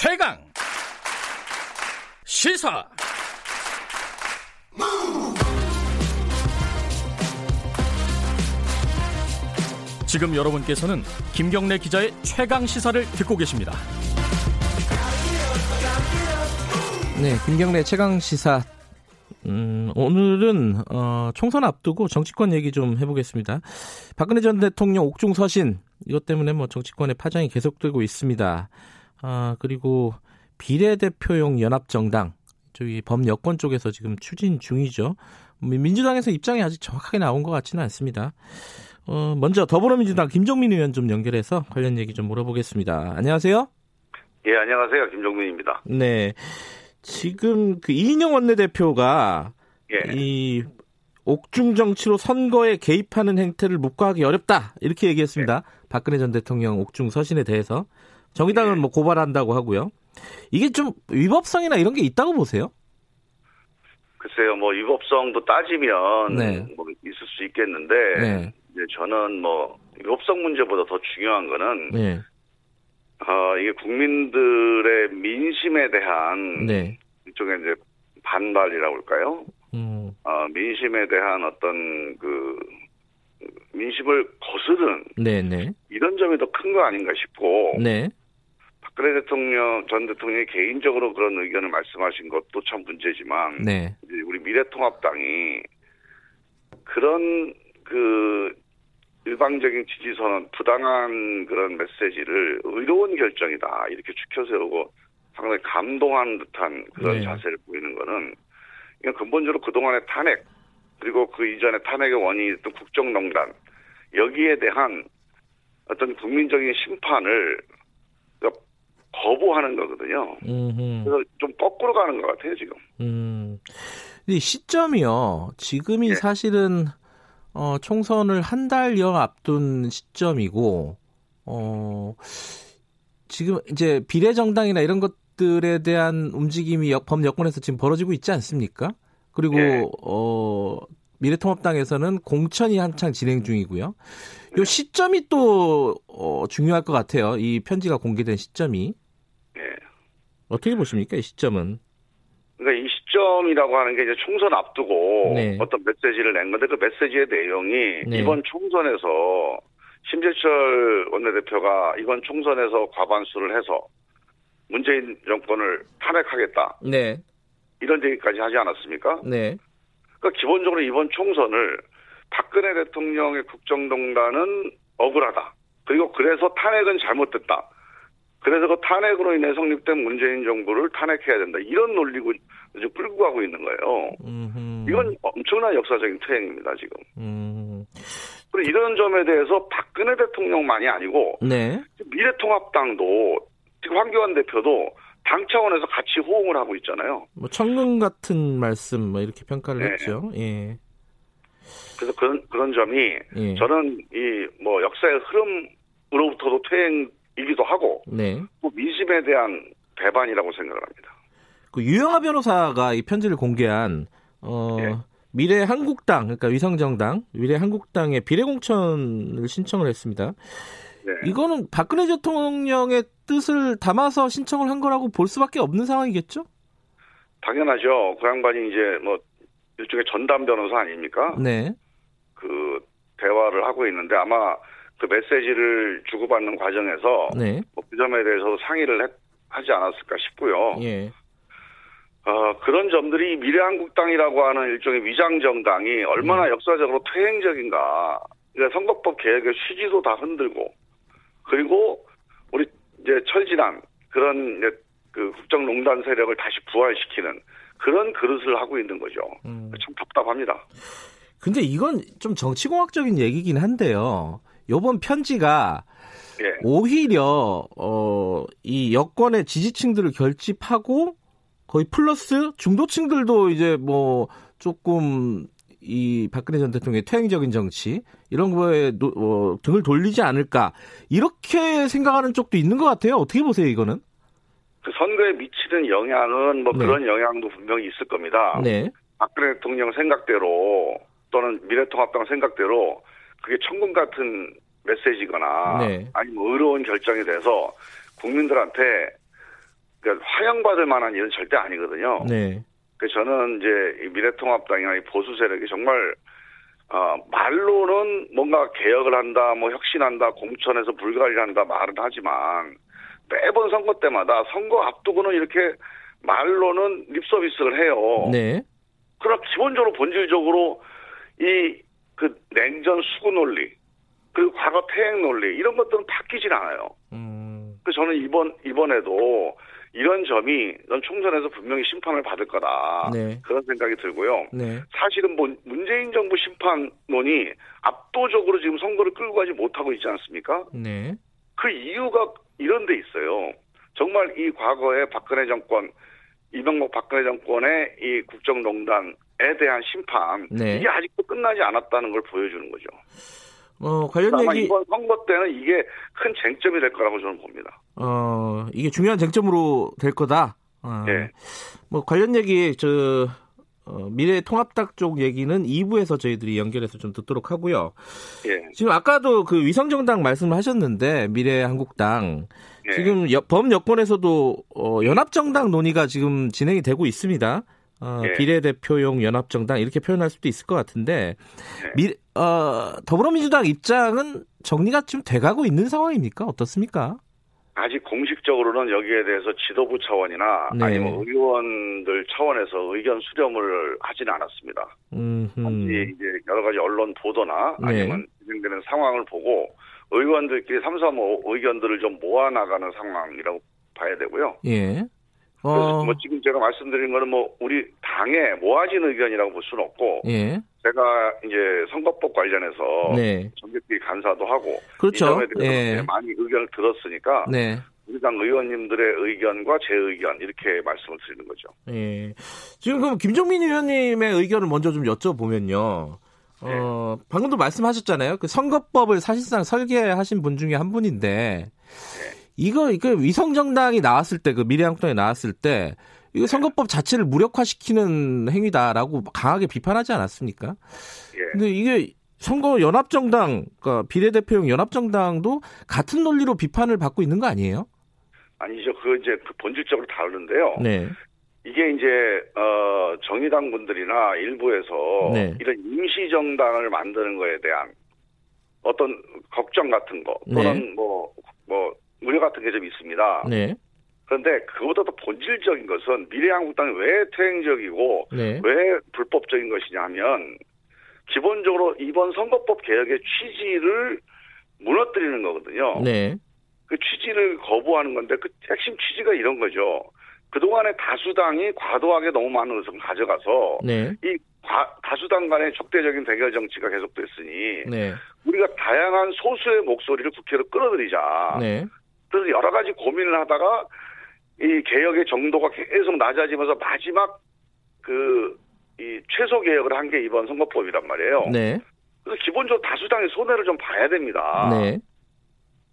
최강 시사 지금 여러분께서는 김경래 기자의 최강 시사를 듣고 계십니다. 네, 김경래 최강 시사. 음, 오늘은 어, 총선 앞두고 정치권 얘기 좀 해보겠습니다. 박근혜 전 대통령 옥중 서신 이것 때문에 뭐 정치권의 파장이 계속되고 있습니다. 아 그리고 비례대표용 연합정당 저기 범여권 쪽에서 지금 추진 중이죠. 민주당에서 입장이 아직 정확하게 나온 것 같지는 않습니다. 어, 먼저 더불어민주당 김종민 의원 좀 연결해서 관련 얘기 좀 물어보겠습니다. 안녕하세요. 예, 안녕하세요. 김종민입니다. 네. 지금 그 이인영 원내대표가 예. 이 옥중 정치로 선거에 개입하는 행태를 묵과하기 어렵다 이렇게 얘기했습니다. 예. 박근혜 전 대통령 옥중 서신에 대해서 정의당은 예. 뭐 고발한다고 하고요. 이게 좀 위법성이나 이런 게 있다고 보세요? 글쎄요, 뭐 위법성도 따지면 네. 뭐 있을 수 있겠는데 네. 이제 저는 뭐 위법성 문제보다 더 중요한 거는 네. 어, 이게 국민들의 민심에 대한 네. 일종의 이제 반발이라고 할까요? 음. 어, 민심에 대한 어떤 그 민심을 거스른 네, 네. 이런 점이 더 큰 거 아닌가 싶고 네. 박근혜 대통령 전 대통령이 개인적으로 그런 의견을 말씀하신 것도 참 문제지만 네. 우리 미래통합당이 그런 그 일방적인 지지 선언, 부당한 그런 메시지를 의로운 결정이다 이렇게 추켜 세우고 상당히 감동한 듯한 그런 네. 자세를 보이는 거는 이건 근본적으로 그동안의 탄핵 그리고 그 이전에 탄핵의 원인이었던 국정농단 여기에 대한 어떤 국민적인 심판을 거부하는 거거든요. 음흠. 그래서 좀 거꾸로 가는 것 같아요 지금. 음. 이 시점이요. 지금이 예. 사실은 어, 총선을 한 달여 앞둔 시점이고 어, 지금 이제 비례정당이나 이런 것들에 대한 움직임이 여- 범 여권에서 지금 벌어지고 있지 않습니까? 그리고 예. 어, 미래통합당에서는 공천이 한창 진행 중이고요. 요 시점이 또 어, 중요할 것 같아요. 이 편지가 공개된 시점이 예. 어떻게 보십니까? 이 시점은? 그러니까 이 시점이라고 하는 게 이제 총선 앞두고 네. 어떤 메시지를 낸 건데 그 메시지의 내용이 네. 이번 총선에서 심재철 원내대표가 이번 총선에서 과반수를 해서 문재인 정권을 탄핵하겠다 네, 이런 얘기까지 하지 않았습니까? 네, 그러니까 기본적으로 이번 총선을 박근혜 대통령의 국정농단은 억울하다. 그리고 그래서 탄핵은 잘못됐다. 그래서 그 탄핵으로 인해 성립된 문재인 정부를 탄핵해야 된다. 이런 논리고 이제 끌고 가고 있는 거예요. 음흠. 이건 엄청난 역사적인 퇴행입니다, 지금. 음, 그리고 이런 점에 대해서 박근혜 대통령만이 아니고 네, 미래통합당도 지금 황교안 대표도 당 차원에서 같이 호응을 하고 있잖아요. 뭐 천금 같은 말씀 뭐 이렇게 평가를 네. 했죠. 예, 그래서 그런 그런 점이 예, 저는 이 뭐 역사의 흐름으로부터도 퇴행 이기도 하고 네. 또 민심에 대한 배반이라고 생각을 합니다. 그 유영아 변호사가 이 편지를 공개한 어, 예. 미래 한국당 그러니까 위성정당 미래 한국당에 비례 공천을 신청을 했습니다. 네. 이거는 박근혜 대통령의 뜻을 담아서 신청을 한 거라고 볼 수밖에 없는 상황이겠죠? 당연하죠. 그 양반이 이제 뭐 일종의 전담 변호사 아닙니까? 네, 그 대화를 하고 있는데 아마 그 메시지를 주고받는 과정에서 네, 뭐 그 점에 대해서 상의를 했- 하지 않았을까 싶고요. 예, 어, 그런 점들이 미래한국당이라고 하는 일종의 위장 정당이 얼마나 음. 역사적으로 퇴행적인가. 그러니까 선거법 개혁의 취지도 다 흔들고 그리고 우리 이제 철진한 그런 이제 그 국정농단 세력을 다시 부활시키는 그런 그릇을 하고 있는 거죠. 음. 참 답답합니다. 근데 이건 좀 정치공학적인 얘기긴 한데요. 요번 편지가 예. 오히려 어, 이 여권의 지지층들을 결집하고 거의 플러스 중도층들도 이제 뭐 조금 이 박근혜 전 대통령의 퇴행적인 정치 이런 거에 노- 어, 등을 돌리지 않을까 이렇게 생각하는 쪽도 있는 것 같아요. 어떻게 보세요 이거는? 그 선거에 미치는 영향은 뭐 네. 그런 영향도 분명히 있을 겁니다. 네, 박근혜 대통령 생각대로 또는 미래통합당 생각대로 그게 천금 같은 메시지거나 네. 아니면 의로운 결정이 돼서 국민들한테 그러니까 환영받을 만한 일은 절대 아니거든요. 네. 그래서 저는 이제 미래통합당이나 보수 세력이 정말 어, 말로는 뭔가 개혁을 한다, 뭐 혁신한다, 공천에서 불가리를 한다 말은 하지만 매번 선거 때마다 선거 앞두고는 이렇게 말로는 립 서비스를 해요. 네. 그러나 기본적으로 본질적으로 이 그 냉전 수구 논리 그리고 과거 퇴행 논리 이런 것들은 바뀌질 않아요. 음. 그래서 저는 이번 이번에도 이런 점이 넌 총선에서 분명히 심판을 받을 거다 네. 그런 생각이 들고요. 네. 사실은 뭐 문재인 정부 심판론이 압도적으로 지금 선거를 끌고 가지 못하고 있지 않습니까? 네. 그 이유가 이런 데 있어요. 정말 이 과거에 박근혜 정권, 이명박 박근혜 정권의 이 국정농단에 대한 심판, 네. 이게 아직도 끝나지 않았다는 걸 보여주는 거죠. 어, 관련 얘기 이번 선거 때는 이게 큰 쟁점이 될 거라고 저는 봅니다. 어, 이게 중요한 쟁점으로 될 거다. 어, 네. 뭐 관련 얘기 저 어, 미래 통합당 쪽 얘기는 2부에서 저희들이 연결해서 좀 듣도록 하고요. 예. 지금 아까도 그 위성정당 말씀을 하셨는데 미래 한국당 예. 지금 여- 범 여권에서도 어, 연합정당 논의가 지금 진행이 되고 있습니다. 어, 예. 비례대표용 연합정당 이렇게 표현할 수도 있을 것 같은데 예. 미, 어, 더불어민주당 입장은 정리가 좀 돼가고 있는 상황입니까? 어떻습니까? 아직 공식적으로는 여기에 대해서 지도부 차원이나 네. 아니면 의원들 차원에서 의견 수렴을 하지는 않았습니다. 음, 단지 이제 여러 가지 언론 보도나 네. 아니면 진행되는 상황을 보고 의원들끼리 삼삼오 의견들을 좀 모아 나가는 상황이라고 봐야 되고요. 예. 어, 뭐 지금 제가 말씀드린 거는 뭐 우리 당의 모아진 의견이라고 볼 수는 없고 예. 제가 이제 선거법 관련해서 네. 전국기 간사도 하고 그렇죠. 이 점에 대해서 예. 많이 의견을 들었으니까 네. 우리 당 의원님들의 의견과 제 의견 이렇게 말씀을 드리는 거죠. 예. 지금 그럼 김종민 의원님의 의견을 먼저 좀 여쭤보면요. 어, 방금도 말씀하셨잖아요. 그 선거법을 사실상 설계하신 분 중에 한 분인데, 이거, 이거 위성 정당이 나왔을 때, 그 미래한국당이 나왔을 때, 이거 선거법 자체를 무력화시키는 행위다라고 강하게 비판하지 않았습니까? 예. 근데 이게 선거 연합정당, 그러니까 비례대표용 연합정당도 같은 논리로 비판을 받고 있는 거 아니에요? 아니죠. 그 이제 그 본질적으로 다르는데요. 네. 이게 이제 어 정의당 분들이나 일부에서 네. 이런 임시 정당을 만드는 거에 대한 어떤 걱정 같은 거 또는 뭐뭐 우려 같은 게 좀 있습니다. 네. 그런데 그보다 더 본질적인 것은 미래한국당이 왜 퇴행적이고 네. 왜 불법적인 것이냐 하면 기본적으로 이번 선거법 개혁의 취지를 무너뜨리는 거거든요. 네. 그 취지를 거부하는 건데 그 핵심 취지가 이런 거죠. 그동안에 다수당이 과도하게 너무 많은 의석을 가져가서 네. 이 과- 다수당 간의 적대적인 대결 정치가 계속됐으니 네. 우리가 다양한 소수의 목소리를 국회로 끌어들이자. 네. 그래서 여러 가지 고민을 하다가 이 개혁의 정도가 계속 낮아지면서 마지막 그 이 최소 개혁을 한 게 이번 선거법이란 말이에요. 네. 그래서 기본적으로 다수당의 손해를 좀 봐야 됩니다. 네.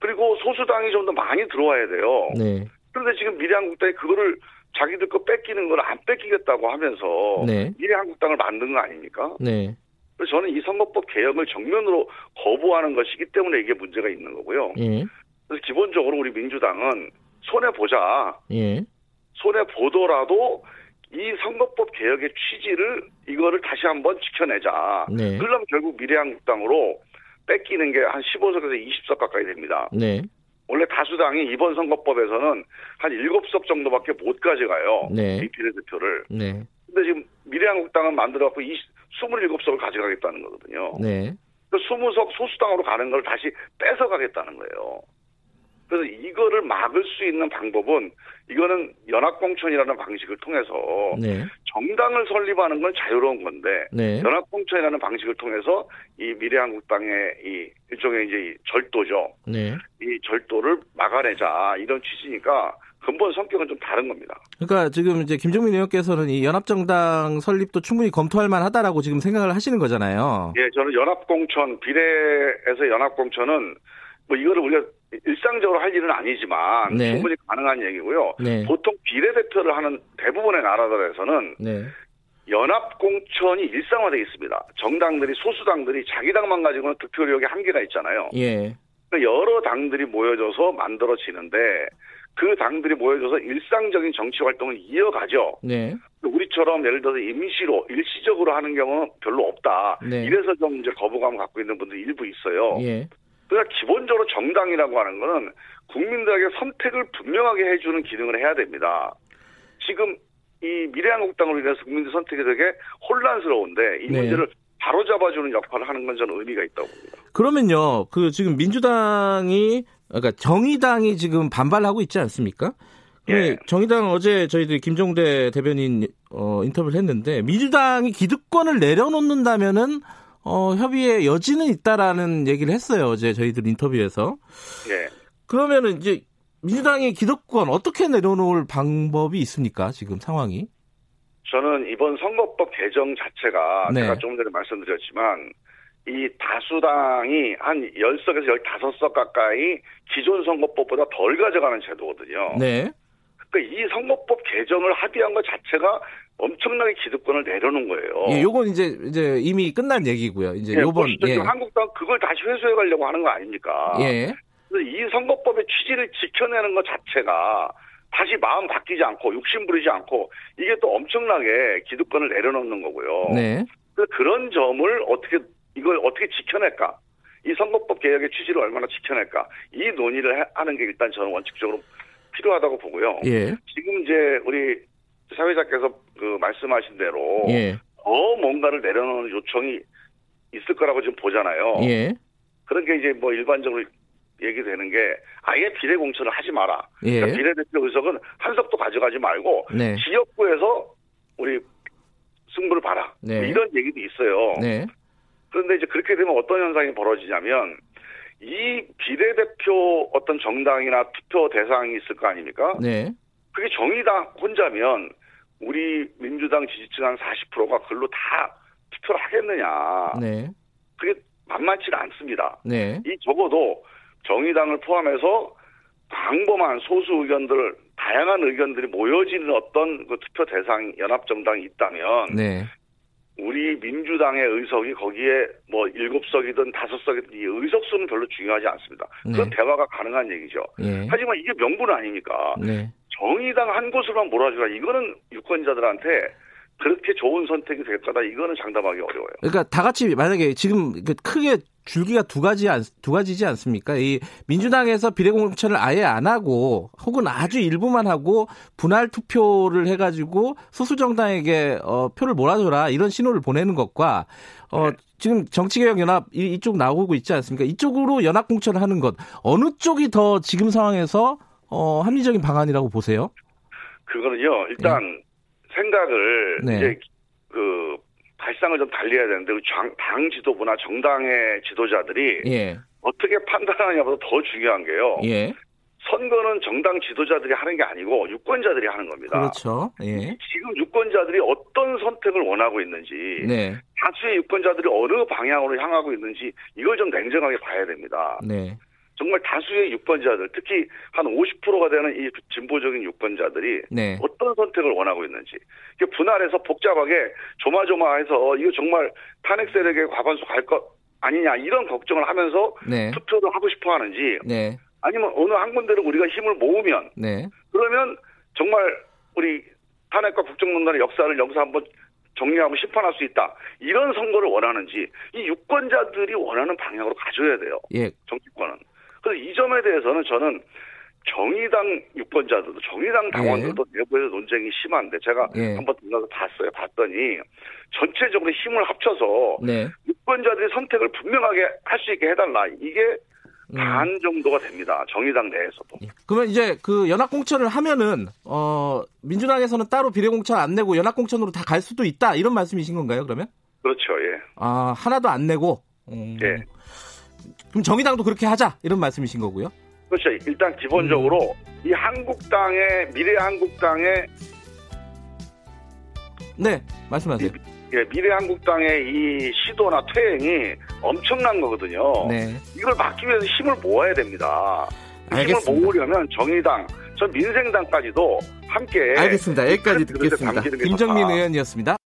그리고 소수당이 좀 더 많이 들어와야 돼요. 네. 그런데 지금 미래한국당이 그거를 자기들 거 뺏기는 걸 안 뺏기겠다고 하면서 네. 미래한국당을 만든 거 아닙니까? 네. 그래서 저는 이 선거법 개혁을 정면으로 거부하는 것이기 때문에 이게 문제가 있는 거고요. 예. 그래서 기본적으로 우리 민주당은 손해 보자. 예. 손해 보더라도 이 선거법 개혁의 취지를 이거를 다시 한번 지켜내자. 네. 그러려면 결국 미래한국당으로 뺏기는 게 한 15석에서 20석 가까이 됩니다. 네. 원래 다수당이 이번 선거법에서는 한 7석 정도밖에 못 가져가요. 네. 이 비례대표를. 네. 근데 지금 미래한국당은 만들어갖고 20, 27석을 가져가겠다는 거거든요. 네. 그 20석 소수당으로 가는 걸 다시 뺏어가겠다는 거예요. 그래서 이거를 막을 수 있는 방법은 이거는 연합공천이라는 방식을 통해서 네. 정당을 설립하는 건 자유로운 건데 네. 연합공천이라는 방식을 통해서 이 미래한국당의 이 일종의 이제 이 절도죠. 네. 이 절도를 막아내자 이런 취지니까 근본 성격은 좀 다른 겁니다. 그러니까 지금 이제 김종민 의원께서는 이 연합정당 설립도 충분히 검토할 만하다라고 지금 생각을 하시는 거잖아요. 예, 저는 연합공천 비례에서 연합공천은 뭐 이거를 우리가 일상적으로 할 일은 아니지만 네. 충분히 가능한 얘기고요. 네. 보통 비례대표를 하는 대부분의 나라들에서는 네. 연합 공천이 일상화되어 있습니다. 정당들이 소수당들이 자기 당만 가지고는 득표력에 한계가 있잖아요. 예. 그러니까 여러 당들이 모여져서 만들어지는데 그 당들이 모여져서 일상적인 정치 활동을 이어가죠. 네. 우리처럼 예를 들어서 임시로 일시적으로 하는 경우는 별로 없다. 네. 이래서 좀 이제 거부감을 갖고 있는 분들이 일부 있어요. 예. 그러나 기본적으로 정당이라고 하는 거는 국민들에게 선택을 분명하게 해주는 기능을 해야 됩니다. 지금 이 미래한국당으로 인해서 국민들 선택이 되게 혼란스러운데 이 네. 문제를 바로 잡아주는 역할을 하는 건 저는 의미가 있다고 봅니다. 그러면요, 그 지금 민주당이 그러니까 정의당이 지금 반발하고 있지 않습니까? 예. 정의당 어제 저희들이 김종대 대변인 어, 인터뷰를 했는데 민주당이 기득권을 내려놓는다면은 어, 협의의 여지는 있다라는 얘기를 했어요. 어제 저희들 인터뷰에서. 예. 그러면은 이제 민주당의 기득권 어떻게 내려놓을 방법이 있습니까? 지금 상황이? 저는 이번 선거법 개정 자체가 네. 제가 조금 전에 말씀드렸지만 이 다수당이 한 10석에서 15석 가까이 기존 선거법보다 덜 가져가는 제도거든요. 네. 그러니까 이 선거법 개정을 합의한 것 자체가 엄청나게 기득권을 내려놓은 거예요. 예, 요건 이제 이제 이미 끝난 얘기고요. 이제 예, 요번. 예. 한국당 그걸 다시 회수해 가려고 하는 거 아닙니까? 예. 이 선거법의 취지를 지켜내는 것 자체가 다시 마음 바뀌지 않고 욕심 부리지 않고 이게 또 엄청나게 기득권을 내려놓는 거고요. 네. 그래서 그런 점을 어떻게 이걸 어떻게 지켜낼까? 이 선거법 개혁의 취지를 얼마나 지켜낼까? 이 논의를 해- 하는 게 일단 저는 원칙적으로 필요하다고 보고요. 예. 지금 이제 우리 사회자께서 그 말씀하신 대로 예. 더 뭔가를 내려놓는 요청이 있을 거라고 지금 보잖아요. 예. 그런 게 이제 뭐 일반적으로 얘기되는 게 아예 비례 공천을 하지 마라. 예. 그러니까 비례대표 의석은 한 석도 가져가지 말고 네. 지역구에서 우리 승부를 봐라. 네. 뭐 이런 얘기도 있어요. 네. 그런데 이제 그렇게 되면 어떤 현상이 벌어지냐면 이 비례대표 어떤 정당이나 투표 대상이 있을 거 아닙니까? 네. 그게 정의당 혼자면 우리 민주당 지지층 한 40%가 글로 다 투표를 하겠느냐. 네. 그게 만만치는 않습니다. 네. 이 적어도 정의당을 포함해서 광범한 소수 의견들, 다양한 의견들이 모여지는 어떤 그 투표 대상 연합 정당이 있다면 네. 우리 민주당의 의석이 거기에 뭐 일곱 석이든 다섯 석이든 이 의석 수는 별로 중요하지 않습니다. 그런 네. 대화가 가능한 얘기죠. 예. 하지만 이게 명분 아닙니까? 네. 정의당 한 곳으로만 몰아주라. 이거는 유권자들한테 그렇게 좋은 선택이 될 거다. 이거는 장담하기 어려워요. 그러니까 다 같이 만약에 지금 그 크게 줄기가 두 가지 않- 두 가지지 않습니까? 이 민주당에서 비례공천을 아예 안 하고 혹은 아주 일부만 하고 분할 투표를 해가지고 소수 정당에게 어, 표를 몰아줘라 이런 신호를 보내는 것과 어, 네. 지금 정치개혁연합 이, 이쪽 나오고 있지 않습니까? 이쪽으로 연합 공천을 하는 것 어느 쪽이 더 지금 상황에서 어, 합리적인 방안이라고 보세요? 그거는요. 일단 생각을 네. 이제 그 발상을 좀 달리해야 되는데 우리 장- 당 지도부나 정당의 지도자들이 예, 어떻게 판단하냐보다 더 중요한 게요. 예, 선거는 정당 지도자들이 하는 게 아니고 유권자들이 하는 겁니다. 그렇죠. 예, 지금 유권자들이 어떤 선택을 원하고 있는지 네, 다수의 유권자들이 어느 방향으로 향하고 있는지 이걸 좀 냉정하게 봐야 됩니다. 네, 정말 다수의 유권자들, 특히 한 50%가 되는 이 진보적인 유권자들이 네, 어떤 선택을 원하고 있는지 이게 분할해서 복잡하게 조마조마해서 이거 정말 탄핵 세력의 과반수 갈 것 아니냐 이런 걱정을 하면서 네, 투표를 하고 싶어 하는지 네, 아니면 어느 한 군데를 우리가 힘을 모으면 네. 그러면 정말 우리 탄핵과 국정농단의 역사를 여기서 한번 정리하고 심판할 수 있다. 이런 선거를 원하는지 이 유권자들이 원하는 방향으로 가져야 돼요. 예, 정치권은. 그래서 이 점에 대해서는 저는 정의당 유권자들도 정의당 당원들도 내부에서 논쟁이 심한데 제가 예. 한번 들어가서 봤어요. 봤더니 전체적으로 힘을 합쳐서 네. 유권자들이 선택을 분명하게 할 수 있게 해달라. 이게 음. 반 정도가 됩니다. 정의당 내에서도. 그러면 이제 그 연합 공천을 하면은 어 민주당에서는 따로 비례 공천 안 내고 연합 공천으로 다 갈 수도 있다 이런 말씀이신 건가요? 그러면 그렇죠. 예. 아 하나도 안 내고 음, 예. 그럼 정의당도 그렇게 하자 이런 말씀이신 거고요. 그렇죠. 일단 기본적으로 음. 이 한국당의 미래 한국당의 네 말씀하세요. 예, 미래 한국당의 이 시도나 퇴행이 엄청난 거거든요. 네 이걸 막기 위해서 힘을 모아야 됩니다. 이 알겠습니다. 힘을 모으려면 정의당, 전 민생당까지도 함께 알겠습니다. 여기까지 듣겠습니다. 김정민 좋다. 의원이었습니다.